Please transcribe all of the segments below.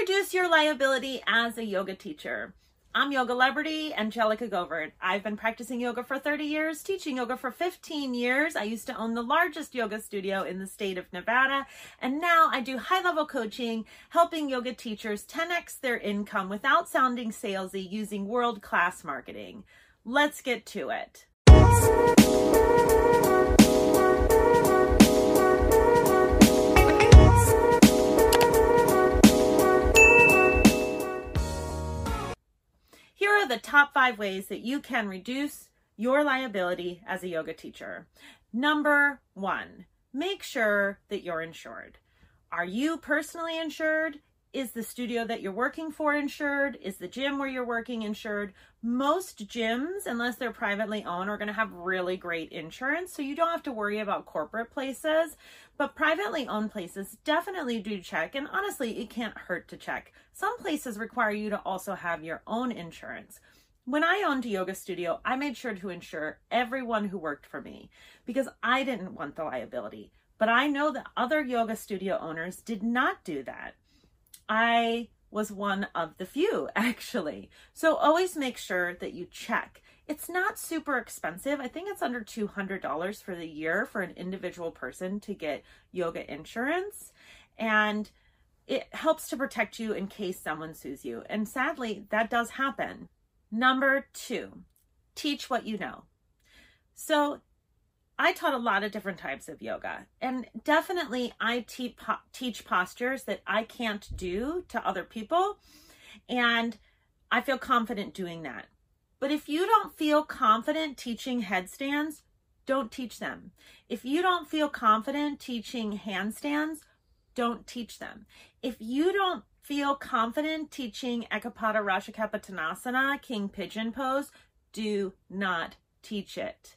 reduce your liability as a yoga teacher? I'm Yogalebrity Angelica Govert. I've been practicing yoga for 30 years, teaching yoga for 15 years. I used to own the largest yoga studio in the state of Nevada, and now I do high level coaching, helping yoga teachers 10x their income without sounding salesy using world class marketing. Let's get to it. Five ways that you can reduce your liability as a yoga teacher. Number one, make sure that you're insured. Are you personally insured? Is the studio that you're working for insured? Is the gym where you're working insured? Most gyms, unless they're privately owned, are going to have really great insurance, so you don't have to worry about corporate places. But privately owned places definitely do check, and honestly, it can't hurt to check. Some places require you to also have your own insurance. When I owned a yoga studio, I made sure to insure everyone who worked for me because I didn't want the liability. But I know that other yoga studio owners did not do that. I was one of the few, actually. So always make sure that you check. It's not super expensive. I think it's under $200 for the year for an individual person to get yoga insurance. And it helps to protect you in case someone sues you. And sadly, that does happen. Number two, teach what you know. So I taught a lot of different types of yoga, and definitely I te- po- teach postures that I can't do to other people, and I feel confident doing that. But if you don't feel confident teaching headstands, don't teach them. If you don't feel confident teaching handstands, don't teach them. If you don't feel confident teaching Ekapada Rajakapotanasana, King Pigeon Pose, do not teach it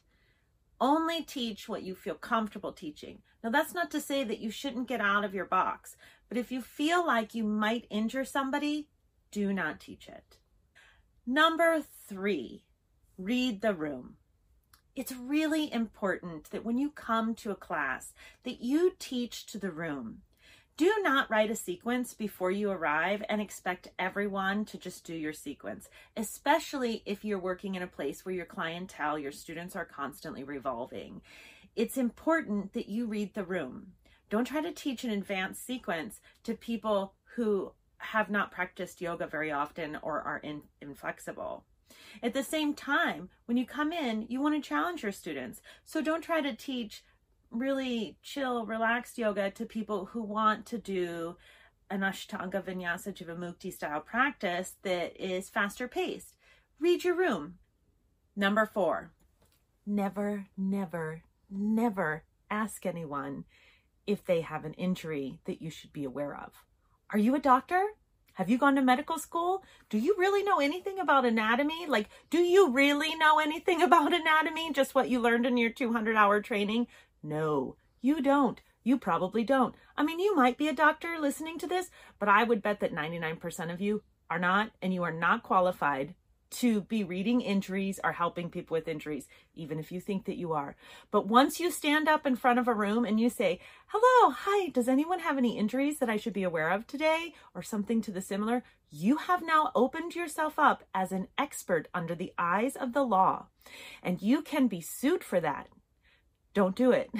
only teach what you feel comfortable teaching. Now, that's not to say that you shouldn't get out of your box, but if you feel like you might injure somebody, do not teach it. Number three, read the room. It's really important that when you come to a class that you teach to the room. Do not write a sequence before you arrive and expect everyone to just do your sequence, especially if you're working in a place where your clientele, your students are constantly revolving. It's important that you read the room. Don't try to teach an advanced sequence to people who have not practiced yoga very often or are in, inflexible. At the same time, when you come in, you want to challenge your students. So don't try to teach really chill, relaxed yoga to people who want to do an Ashtanga Vinyasa Jivamukti style practice that is faster paced. Read your room. Number four, never, never, never ask anyone if they have an injury that you should be aware of. Are you a doctor? Have you gone to medical school? Do you really know anything about anatomy? Like, do you really know anything about anatomy? Just what you learned in your 200 hour training? No, you don't. You probably don't. I mean, you might be a doctor listening to this, but I would bet that 99% of you are not, and you are not qualified to be reading injuries or helping people with injuries, even if you think that you are. But once you stand up in front of a room and you say, Hello, hi, does anyone have any injuries that I should be aware of today? Or something to the similar, you have now opened yourself up as an expert under the eyes of the law. And you can be sued for that don't do it.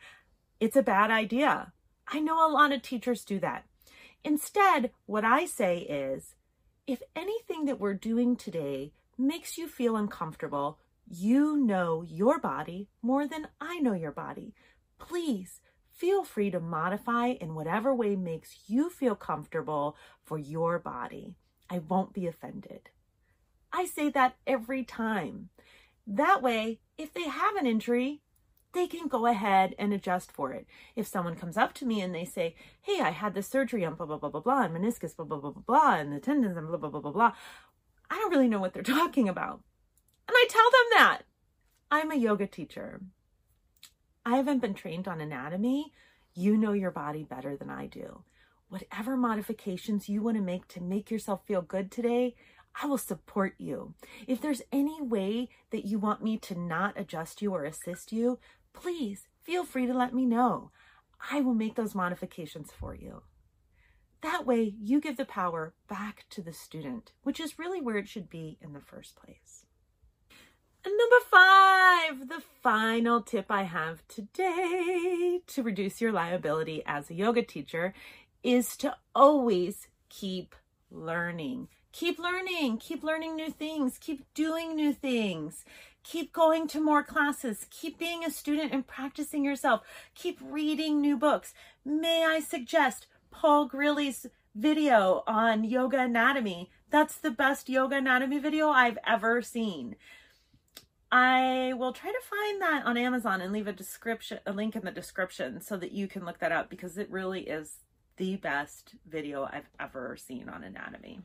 it's a bad idea. I know a lot of teachers do that. Instead, what I say is if anything that we're doing today makes you feel uncomfortable, you know your body more than I know your body. Please feel free to modify in whatever way makes you feel comfortable for your body. I won't be offended. I say that every time. That way, if they have an injury, they can go ahead and adjust for it. If someone comes up to me and they say, Hey, I had this surgery on blah, blah, blah, blah, blah, and meniscus, blah, blah, blah, blah, blah, and the tendons, and blah, blah, blah, blah, blah, I don't really know what they're talking about. And I tell them that. I'm a yoga teacher. I haven't been trained on anatomy. You know your body better than I do. Whatever modifications you want to make to make yourself feel good today, I will support you. If there's any way that you want me to not adjust you or assist you, please feel free to let me know. I will make those modifications for you. That way, you give the power back to the student, which is really where it should be in the first place. And number five, the final tip I have today to reduce your liability as a yoga teacher is to always keep learning. Keep learning, keep learning new things, keep doing new things, keep going to more classes, keep being a student and practicing yourself, keep reading new books. May I suggest Paul Grilley's video on yoga anatomy? That's the best yoga anatomy video I've ever seen. I will try to find that on Amazon and leave a description, a link in the description so that you can look that up because it really is the best video I've ever seen on anatomy.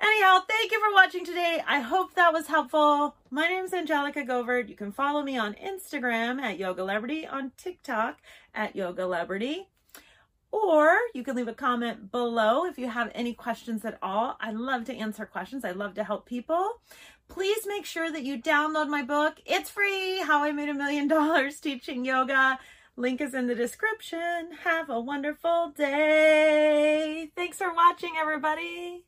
Anyhow, thank you for watching today. I hope that was helpful. My name is Angelica Govert. You can follow me on Instagram at Yogalebrity, on TikTok at Yogalebrity, or you can leave a comment below if you have any questions at all. I love to answer questions. I love to help people. Please make sure that you download my book. It's free, How I Made a Million Dollars Teaching Yoga. Link is in the description. Have a wonderful day. Thanks for watching, everybody.